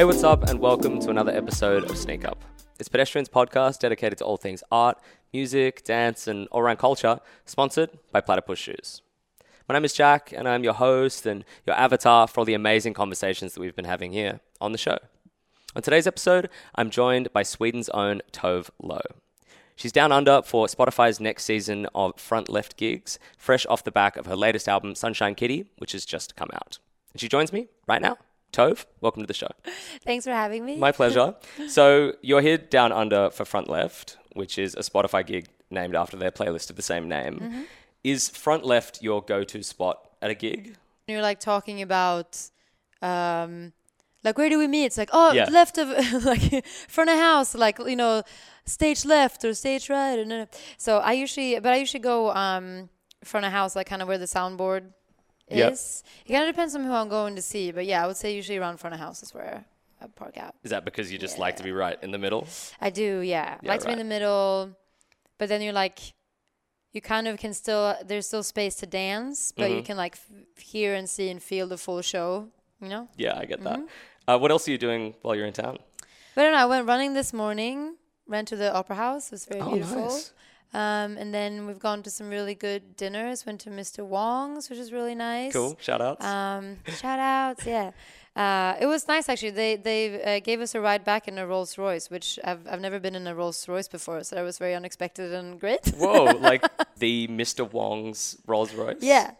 Hey, what's up, and welcome to another episode of Sneak Up. It's Pedestrian's podcast dedicated to all things art, music, dance, and all around culture, sponsored by Platypus Shoes. My name is Jack, and I'm your host and your avatar for all the amazing conversations that we've been having here on the show. On today's episode, I'm joined by Sweden's own Tove Lo. She's down under for Spotify's next season of Front Left gigs, fresh off the back of her latest album, Sunshine Kitty, which has just come out. And she joins me right now. Tove, welcome to the show. Thanks for having me. My pleasure. so you're here down under for Front Left, which is a Spotify gig named after their playlist of the same name. Mm-hmm. Is Front Left your go-to spot at a gig? You're like talking about, um, like where do we meet? It's like oh, Yeah. left of like front of house, like you know, stage left or stage right. And so I usually, but I usually go um front of house, like kind of where the soundboard Yep. It kind of depends on who I'm going to see, but yeah, I would say usually around front of house is where I park out. Is that because you just like to be right in the middle? I do, yeah. Yeah, like to be in the middle, but then you're like, you kind of can still, there's still space to dance, but Mm-hmm. you can like f- hear and see and feel the full show, you know? Yeah, I get that. Mm-hmm. Uh, what else are you doing while you're in town? But I don't know, I went running this morning, ran to the opera house, it was very Oh, beautiful. nice. Um, and then we've gone to some really good dinners, went to Mr. Wong's, which is really nice. Cool. Shout outs. Um, shout outs, yeah. Uh, it was nice actually. They they uh, gave us a ride back in a Rolls Royce, which I've I've never been in a Rolls Royce before, so that was very unexpected and great. Whoa, like the Mr. Wong's Rolls Royce? yeah,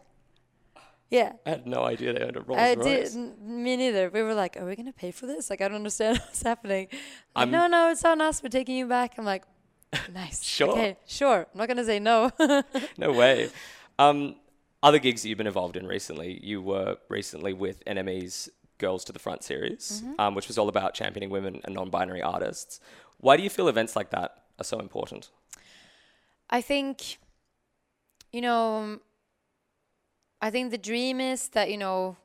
yeah. I had no idea they owned a Rolls I Royce. did me neither. We were like, "Are we gonna pay for this?" Like, I don't understand what's happening. Like, no, no, it's on us. We're taking you back. I'm like, nice. Sure. Okay, sure. I'm not gonna say no. No way. Um, other gigs that you've been involved in recently, you were recently with NME's Girls to the Front series, Mm-hmm. um, which was all about championing women and non binary artists. Why do you feel events like that are so important? I think, you know, I think the dream is that, you know,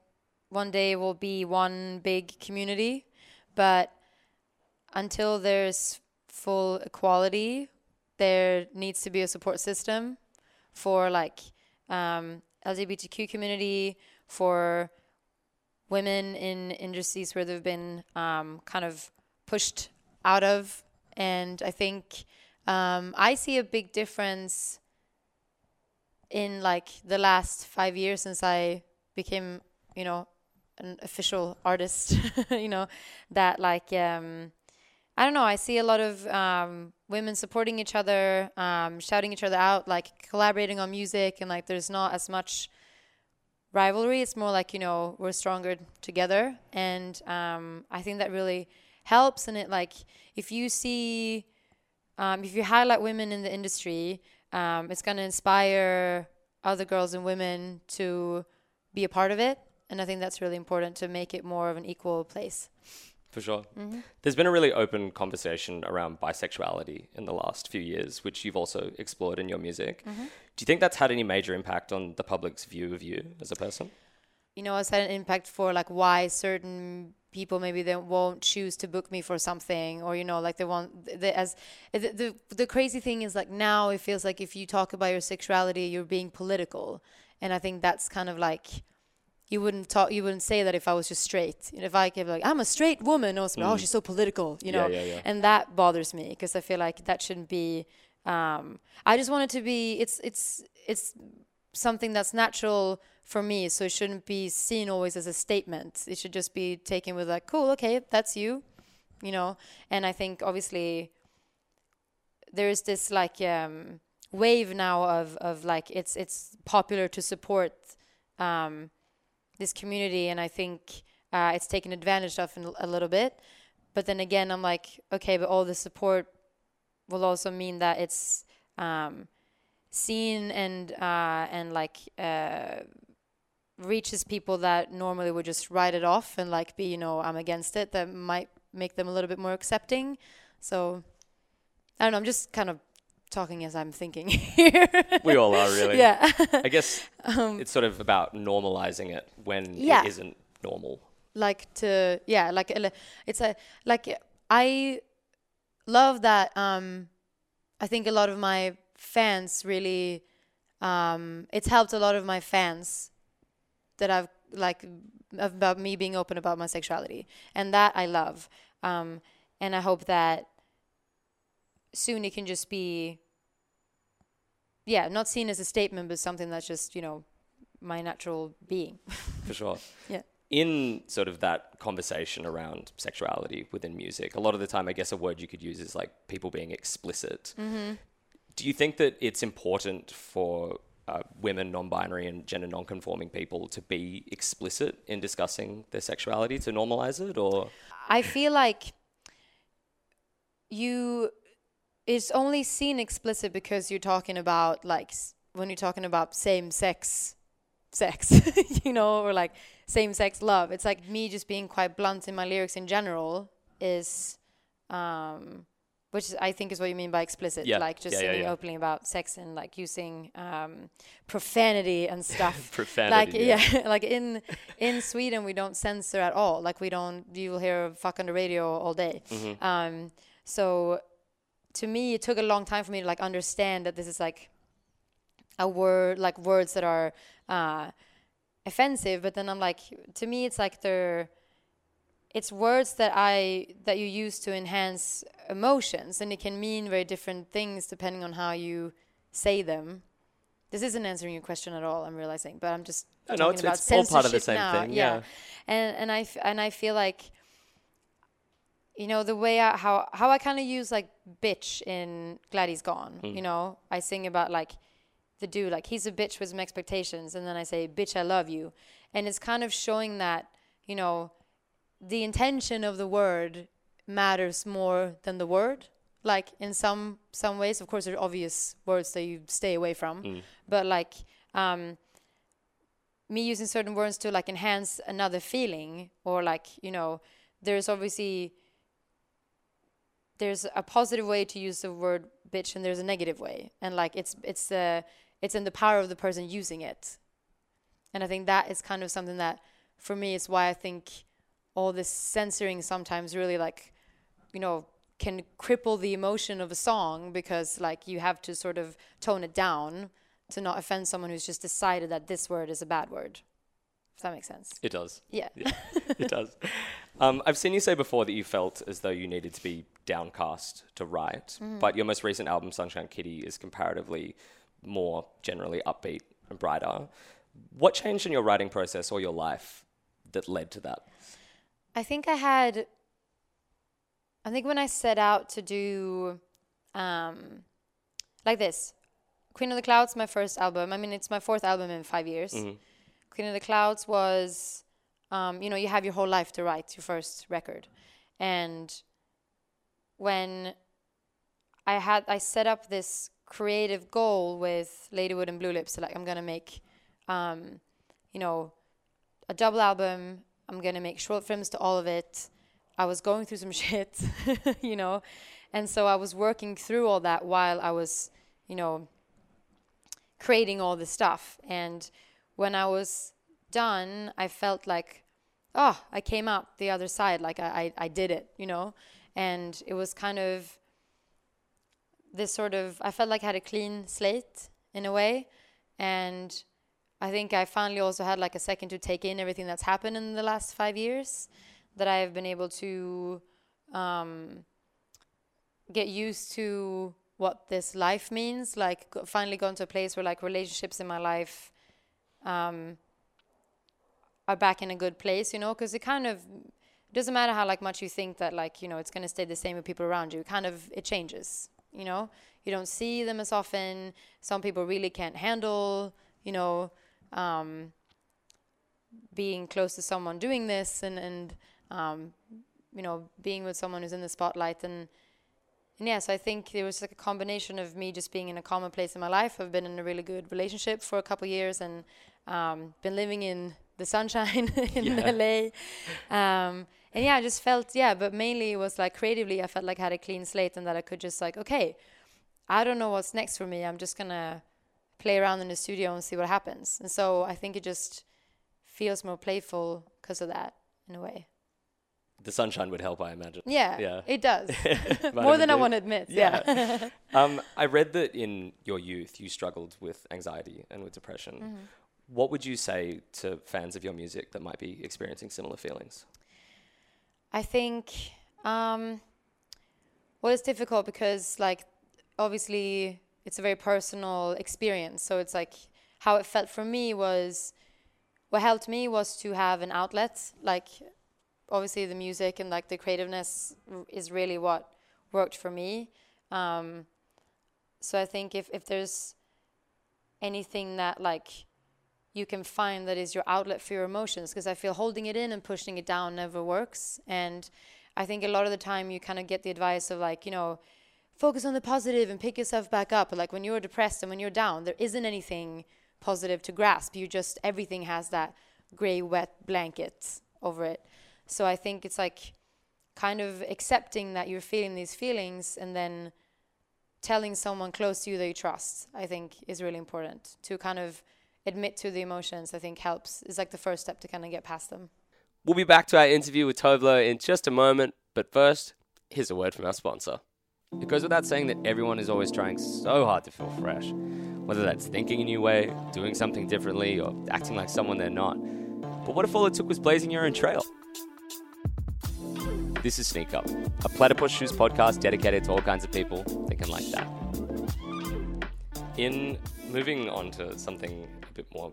one day we'll be one big community, but until there's full equality, there needs to be a support system for like um, LGBTQ community, for women in industries where they've been um, kind of pushed out of. And I think um, I see a big difference in like the last five years since I became, you know, an official artist. you know, that like um, I don't know. I see a lot of um, women supporting each other, um, shouting each other out, like collaborating on music, and like there's not as much rivalry. It's more like you know we're stronger together, and um, I think that really helps. And it like if you see, um, if you highlight women in the industry, um, it's gonna inspire other girls and women to be a part of it. And I think that's really important to make it more of an equal place. For sure. Mm-hmm. There's been a really open conversation around bisexuality in the last few years, which you've also explored in your music. Mm-hmm. Do you think that's had any major impact on the public's view of you as a person? you know, has had an impact for like why certain people maybe they won't choose to book me for something or you know like they want they, as the, the the crazy thing is like now it feels like if you talk about your sexuality you're being political and i think that's kind of like you wouldn't talk you wouldn't say that if i was just straight. And if i could like i'm a straight woman or something, oh she's so political you Yeah, know? yeah, yeah. and that bothers me because i feel like that shouldn't be um i just want it to be it's it's it's something that's natural for me so it shouldn't be seen always as a statement. It should just be taken with like cool okay that's you you know? And i think obviously there's this like um wave now of of like it's it's popular to support um this community and i think uh, it's taken advantage of a little bit. But then again i'm like okay but all the support will also mean that it's um seen and uh and like uh reaches people that normally would just write it off and like be you know i'm against it that might make them a little bit more accepting. So i don't know i'm just kind of talking as i'm thinking here We all are, really. yeah I guess it's sort of about normalizing it when Yeah. it isn't normal. like to yeah like it's a like i love that um i think a lot of my fans really um it's helped a lot of my fans that i've like about me being open about my sexuality, and that I love. Um, and I hope that soon it can just be, yeah, not seen as a statement, but something that's just you know my natural being. For sure. Yeah. In sort of that conversation around sexuality within music, a lot of the time, I guess a word you could use is like people being explicit. Mm-hmm. Do you think that it's important for uh, women, non-binary, and gender non-conforming people to be explicit in discussing their sexuality to normalize it, or I feel like you it's only seen explicit because you're talking about like when you're talking about same sex sex you know or like same sex love it's like me just being quite blunt in my lyrics in general is um which I think is what you mean by explicit, Yeah. like just Yeah, yeah, singing yeah. openly about sex and like using um, profanity and stuff profanity? like yeah, like in in Sweden we don't censor at all. Like we don't you will hear fuck on the radio all day. Mhm. Um, so to me it took a long time for me to like understand that this is like a word like words that are uh, offensive. But then I'm like to me it's like they're it's words that I that you use to enhance emotions and it can mean very different things depending on how you say them. This isn't answering your question at all, I'm realizing, but I'm just No, no, talking it's, about it's all part of the same now, thing. Yeah. and and I f- and I feel like you know the way I, how how I kind of use like bitch in Glad He's Gone. Mm. You know, I sing about like the dude like he's a bitch with some expectations, and then I say bitch I love you, and it's kind of showing that you know the intention of the word matters more than the word. Like in some some ways, of course, there are obvious words that you stay away from, Mm. but like um, me using certain words to like enhance another feeling or like you know there's obviously there's a positive way to use the word bitch and there's a negative way and like it's it's the it's in the power of the person using it and i think that is kind of something that for me is why i think all this censoring sometimes really like you know can cripple the emotion of a song because like you have to sort of tone it down to not offend someone who's just decided that this word is a bad word if that makes sense It does. yeah Yeah. it does. Um, I've seen you say before that you felt as though you needed to be downcast to write, Mm-hmm. but your most recent album, Sunshine Kitty, is comparatively more generally upbeat and brighter. What changed in your writing process or your life that led to that? I think I had. I think when I set out to do, um, like this, Queen of the Clouds, my first album. I mean, it's my fourth album in five years. Mhm. Queen of the Clouds was, um, you know, you have your whole life to write your first record, and when I had, I set up this creative goal with Ladywood and Blue Lips. So like, I'm gonna make, um, you know, a double album. I'm gonna make short films to all of it. I was going through some shit, you know, and so I was working through all that while I was, you know, creating all this stuff. And when I was done, I felt like, oh, I came out the other side, like I, I, I did it, you know, and it was kind of this sort of I felt like I had a clean slate in a way, and I think I finally also had like a second to take in everything that's happened in the last five years, that I've been able to um, get used to what this life means. Like finally gone to a place where like relationships in my life um, are back in a good place, you know, because it kind of doesn't matter how like much you think that like you know it's gonna stay the same with people around you. It kind of it changes, you know. You don't see them as often. Some people really can't handle, you know, um, being close to someone doing this and and um, you know being with someone who's in the spotlight and. And yeah, so I think there was like a combination of me just being in a common place in my life. I've been in a really good relationship for a couple years and um, been living in the sunshine in Yeah. LA. Um, and yeah, I just felt yeah, but mainly it was like creatively, I felt like I had a clean slate and that I could just like okay, I don't know what's next for me. I'm just gonna play around in the studio and see what happens. And so I think it just feels more playful because of that in a way. The sunshine would help, I imagine. Yeah, Yeah. it does more than I want to admit. Yeah. um, I read that in your youth you struggled with anxiety and with depression. Mm-hmm. What would you say to fans of your music that might be experiencing similar feelings? I think um, well, it's difficult because like obviously it's a very personal experience. So it's like how it felt for me was what helped me was to have an outlet. Like obviously the music and like the creativeness is really what worked for me. Um, so I think if if there's anything that like you can find that is your outlet for your emotions because I feel holding it in and pushing it down never works and I think a lot of the time you kind of get the advice of like, you know, focus on the positive and pick yourself back up. But like when you're depressed and when you're down, there isn't anything positive to grasp. You just, everything has that gray, wet blanket over it. So I think it's like kind of accepting that you're feeling these feelings and then telling someone close to you that you trust, I think is really important to kind of admit to the emotions, I think helps, is like the first step to kind of get past them. We'll be back to our interview with Tove Lo in just a moment, but first, here's a word from our sponsor. It goes without saying that everyone is always trying so hard to feel fresh, whether that's thinking a new way, doing something differently, or acting like someone they're not. But what if all it took was blazing your own trail? This is Sneak Up, a Platypus Shoes podcast dedicated to all kinds of people thinking like that. In moving on to something a bit more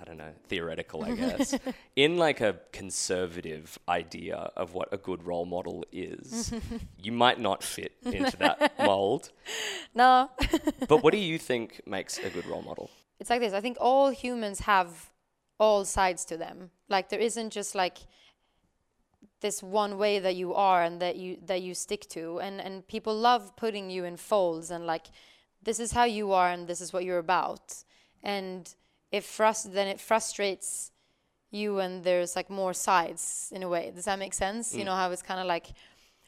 I don't know, theoretical, I guess, in like a conservative idea of what a good role model is, you might not fit into that mold. No. but what do you think makes a good role model? It's like this. I think all humans have all sides to them. Like there isn't just like this one way that you are and that you that you stick to and and people love putting you in folds and like this is how you are and this is what you're about and it frust- then it frustrates you and there's like more sides in a way does that make sense mm. you know how it's kind of like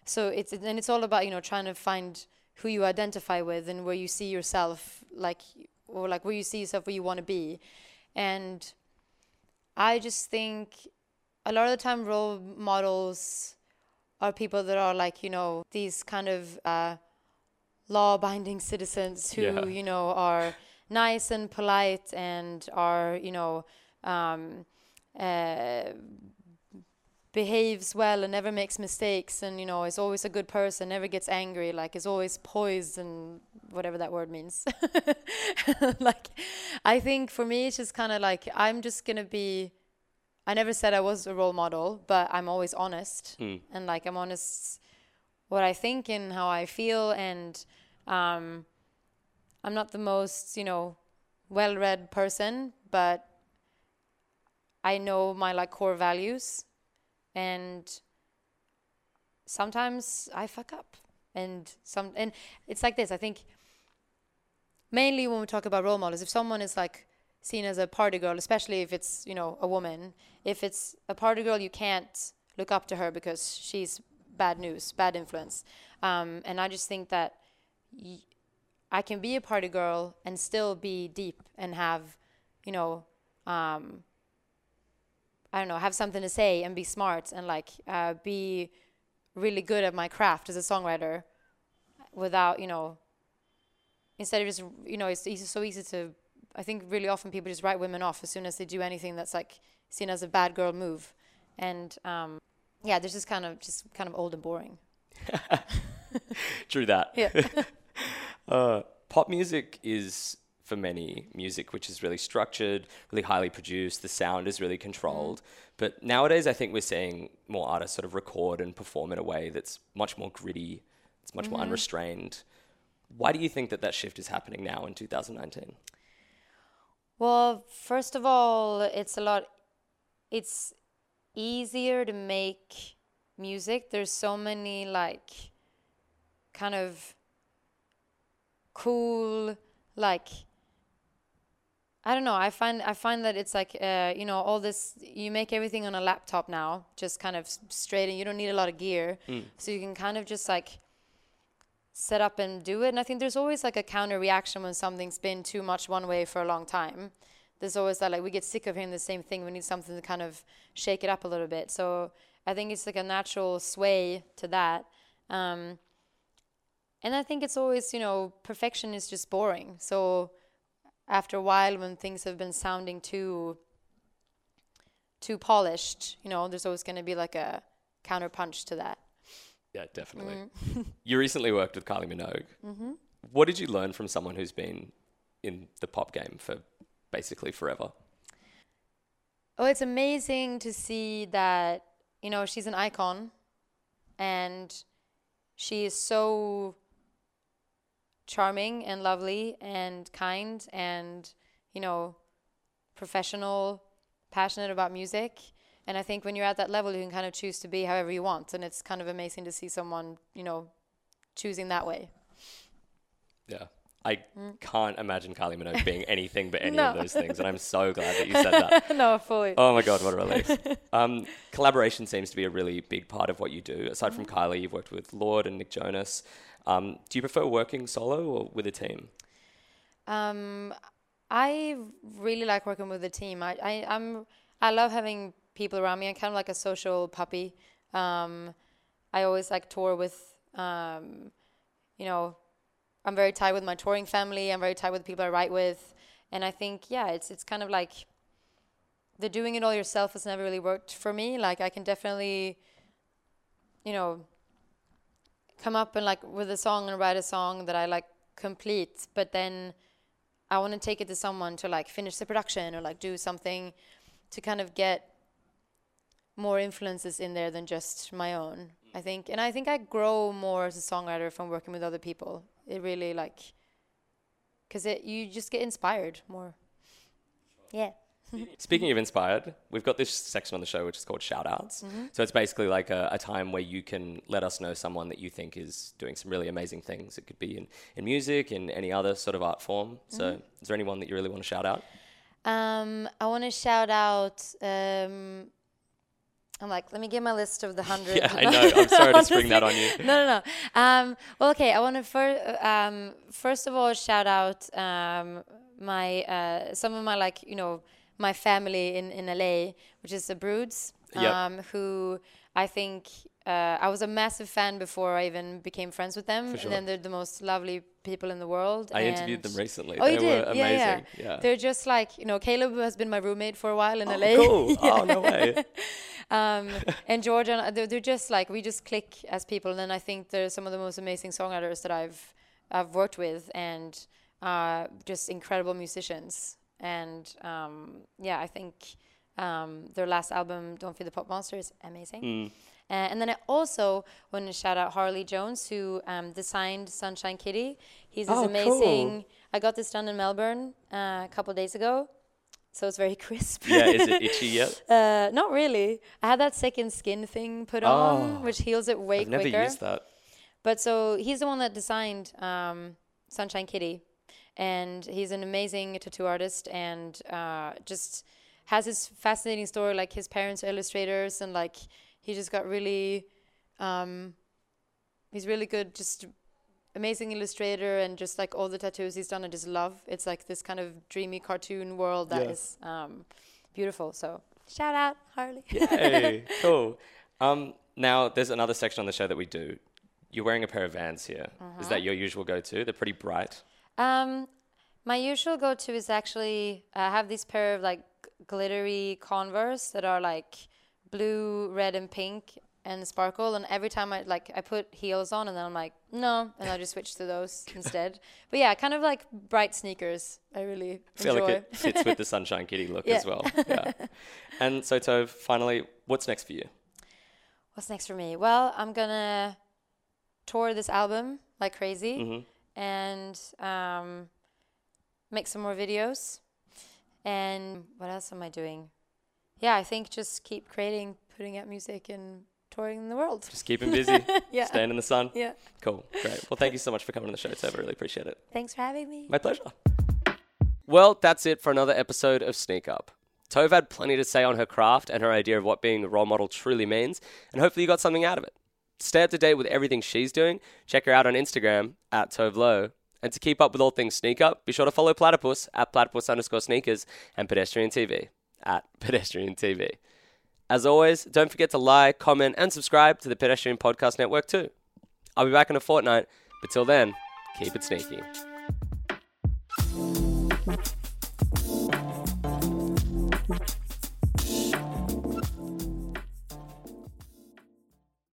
so it's and it's all about you know trying to find who you identify with and where you see yourself like or like where you see yourself where you want to be and i just think a lot of the time role models are people that are like you know these kind of uh, law binding citizens who yeah. you know are nice and polite and are you know um, uh, behaves well and never makes mistakes and you know is always a good person never gets angry like is always poised and whatever that word means like i think for me it's just kind of like i'm just gonna be i never said i was a role model but i'm always honest mm. and like i'm honest what i think and how i feel and um, I'm not the most, you know, well-read person, but I know my like core values and sometimes I fuck up. And some and it's like this, I think mainly when we talk about role models, if someone is like seen as a party girl, especially if it's, you know, a woman, if it's a party girl you can't look up to her because she's bad news, bad influence. Um, and I just think that y- I can be a party girl and still be deep and have, you know, um, I don't know, have something to say and be smart and like uh, be really good at my craft as a songwriter without, you know, instead of just, you know, it's easy, so easy to, I think really often people just write women off as soon as they do anything that's like seen as a bad girl move. And um, yeah, they're just kind of, just kind of old and boring. True that. Yeah. Uh, pop music is for many music which is really structured, really highly produced. The sound is really controlled. Mm. But nowadays, I think we're seeing more artists sort of record and perform in a way that's much more gritty. It's much mm-hmm. more unrestrained. Why do you think that that shift is happening now in 2019? Well, first of all, it's a lot. It's easier to make music. There's so many like kind of cool like I don't know. I find I find that it's like uh, you know all this. You make everything on a laptop now, just kind of straight, and you don't need a lot of gear, mm. so you can kind of just like set up and do it. And I think there's always like a counter reaction when something's been too much one way for a long time. There's always that like we get sick of hearing the same thing. We need something to kind of shake it up a little bit. So I think it's like a natural sway to that. Um, and I think it's always, you know, perfection is just boring. So after a while, when things have been sounding too too polished, you know, there's always going to be like a counterpunch to that. Yeah, definitely. Mm. you recently worked with Kylie Minogue. Mm-hmm. What did you learn from someone who's been in the pop game for basically forever? Oh, it's amazing to see that, you know, she's an icon and she is so charming and lovely and kind and, you know, professional, passionate about music. And I think when you're at that level, you can kind of choose to be however you want. And it's kind of amazing to see someone, you know, choosing that way. Yeah. I Mm. can't imagine Kylie Minogue being anything but any No. of those things. And I'm so glad that you said that. no, fully. Oh my God, what a relief. um, collaboration seems to be a really big part of what you do. Aside Mm-hmm. from Kylie, you've worked with Lorde and Nick Jonas. Um, do you prefer working solo or with a team? Um, I really like working with a team. I, I I'm I love having people around me. I'm kind of like a social puppy. Um, I always like tour with um, you know, I'm very tight with my touring family. I'm very tight with the people I write with, and I think yeah, it's it's kind of like the doing it all yourself has never really worked for me. Like I can definitely, you know, come up and like with a song and write a song that I like complete, but then I want to take it to someone to like finish the production or like do something to kind of get more influences in there than just my own. I think, and I think I grow more as a songwriter from working with other people. It really like, cause it you just get inspired more. Yeah. Speaking of inspired, we've got this section on the show which is called shout outs. Mm-hmm. So it's basically like a, a time where you can let us know someone that you think is doing some really amazing things. It could be in, in music, in any other sort of art form. So Mm-hmm. is there anyone that you really want to shout out? Um, I want to shout out. Um, I'm like, let me get my list of the hundred. Yeah, I know. I'm sorry to spring that on you. no, no, no. Um, well, okay. I want to first, um, first of all, shout out um, my uh, some of my like you know my family in in LA, which is the Broods, Yep. um, who I think uh, I was a massive fan before I even became friends with them, sure. and then they're the most lovely people in the world. I interviewed them recently. Oh, they you were did? Yeah, yeah. amazing. Yeah. They're just like you know, Caleb has been my roommate for a while in Oh, LA. cool. Oh, no way. um, and Georgia, they're, they're just like we just click as people. And then I think they're some of the most amazing songwriters that I've I've worked with, and uh, just incredible musicians. And um, yeah, I think um, their last album, "Don't Feed the Pop Monster," is amazing. Mm. Uh, and then I also want to shout out Harley Jones, who um, designed Sunshine Kitty. He's this Oh, amazing. cool. I got this done in Melbourne uh, a couple days ago, so it's very crisp. Yeah, is it itchy yet? Uh, not really. I had that second skin thing put Oh. on, which heals it way I've never quicker. used that. But so he's the one that designed um, Sunshine Kitty, and he's an amazing tattoo artist, and uh, just has this fascinating story. Like his parents are illustrators, and like he just got really, um, he's really good. Just amazing illustrator, and just like all the tattoos he's done, I just love. It's like this kind of dreamy cartoon world that Yeah. is um, beautiful. So shout out Harley. Yay, cool. Um, now, there's another section on the show that we do. You're wearing a pair of Vans here. Is Uh-huh. that your usual go-to? They're pretty bright. Um, my usual go-to is actually I have this pair of like glittery Converse that are like blue, red, and pink and sparkle. And every time I like I put heels on, and then I'm like no, and I just switch to those instead. But yeah, kind of like bright sneakers. I really I feel enjoy. like it fits with the Sunshine Kitty look Yeah. as well. Yeah. and so, Tove, finally, what's next for you? What's next for me? Well, I'm gonna tour this album like crazy hmm and um, make some more videos. And what else am I doing? Yeah, I think just keep creating, putting out music, and touring the world. Just keep him busy, Yeah. staying in the sun. Yeah. Cool, great. Well, thank you so much for coming on the show, Tove. I really appreciate it. Thanks for having me. My pleasure. Well, that's it for another episode of Sneak Up. Tove had plenty to say on her craft and her idea of what being a role model truly means, and hopefully you got something out of it. Stay up to date with everything she's doing, check her out on Instagram at Tove Lo. And to keep up with all things Sneak Up, be sure to follow Platypus at platypus underscore sneakers and Pedestrian TV at Pedestrian TV. As always, don't forget to like, comment, and subscribe to the Pedestrian Podcast Network too. I'll be back in a fortnight, but till then, keep it sneaky.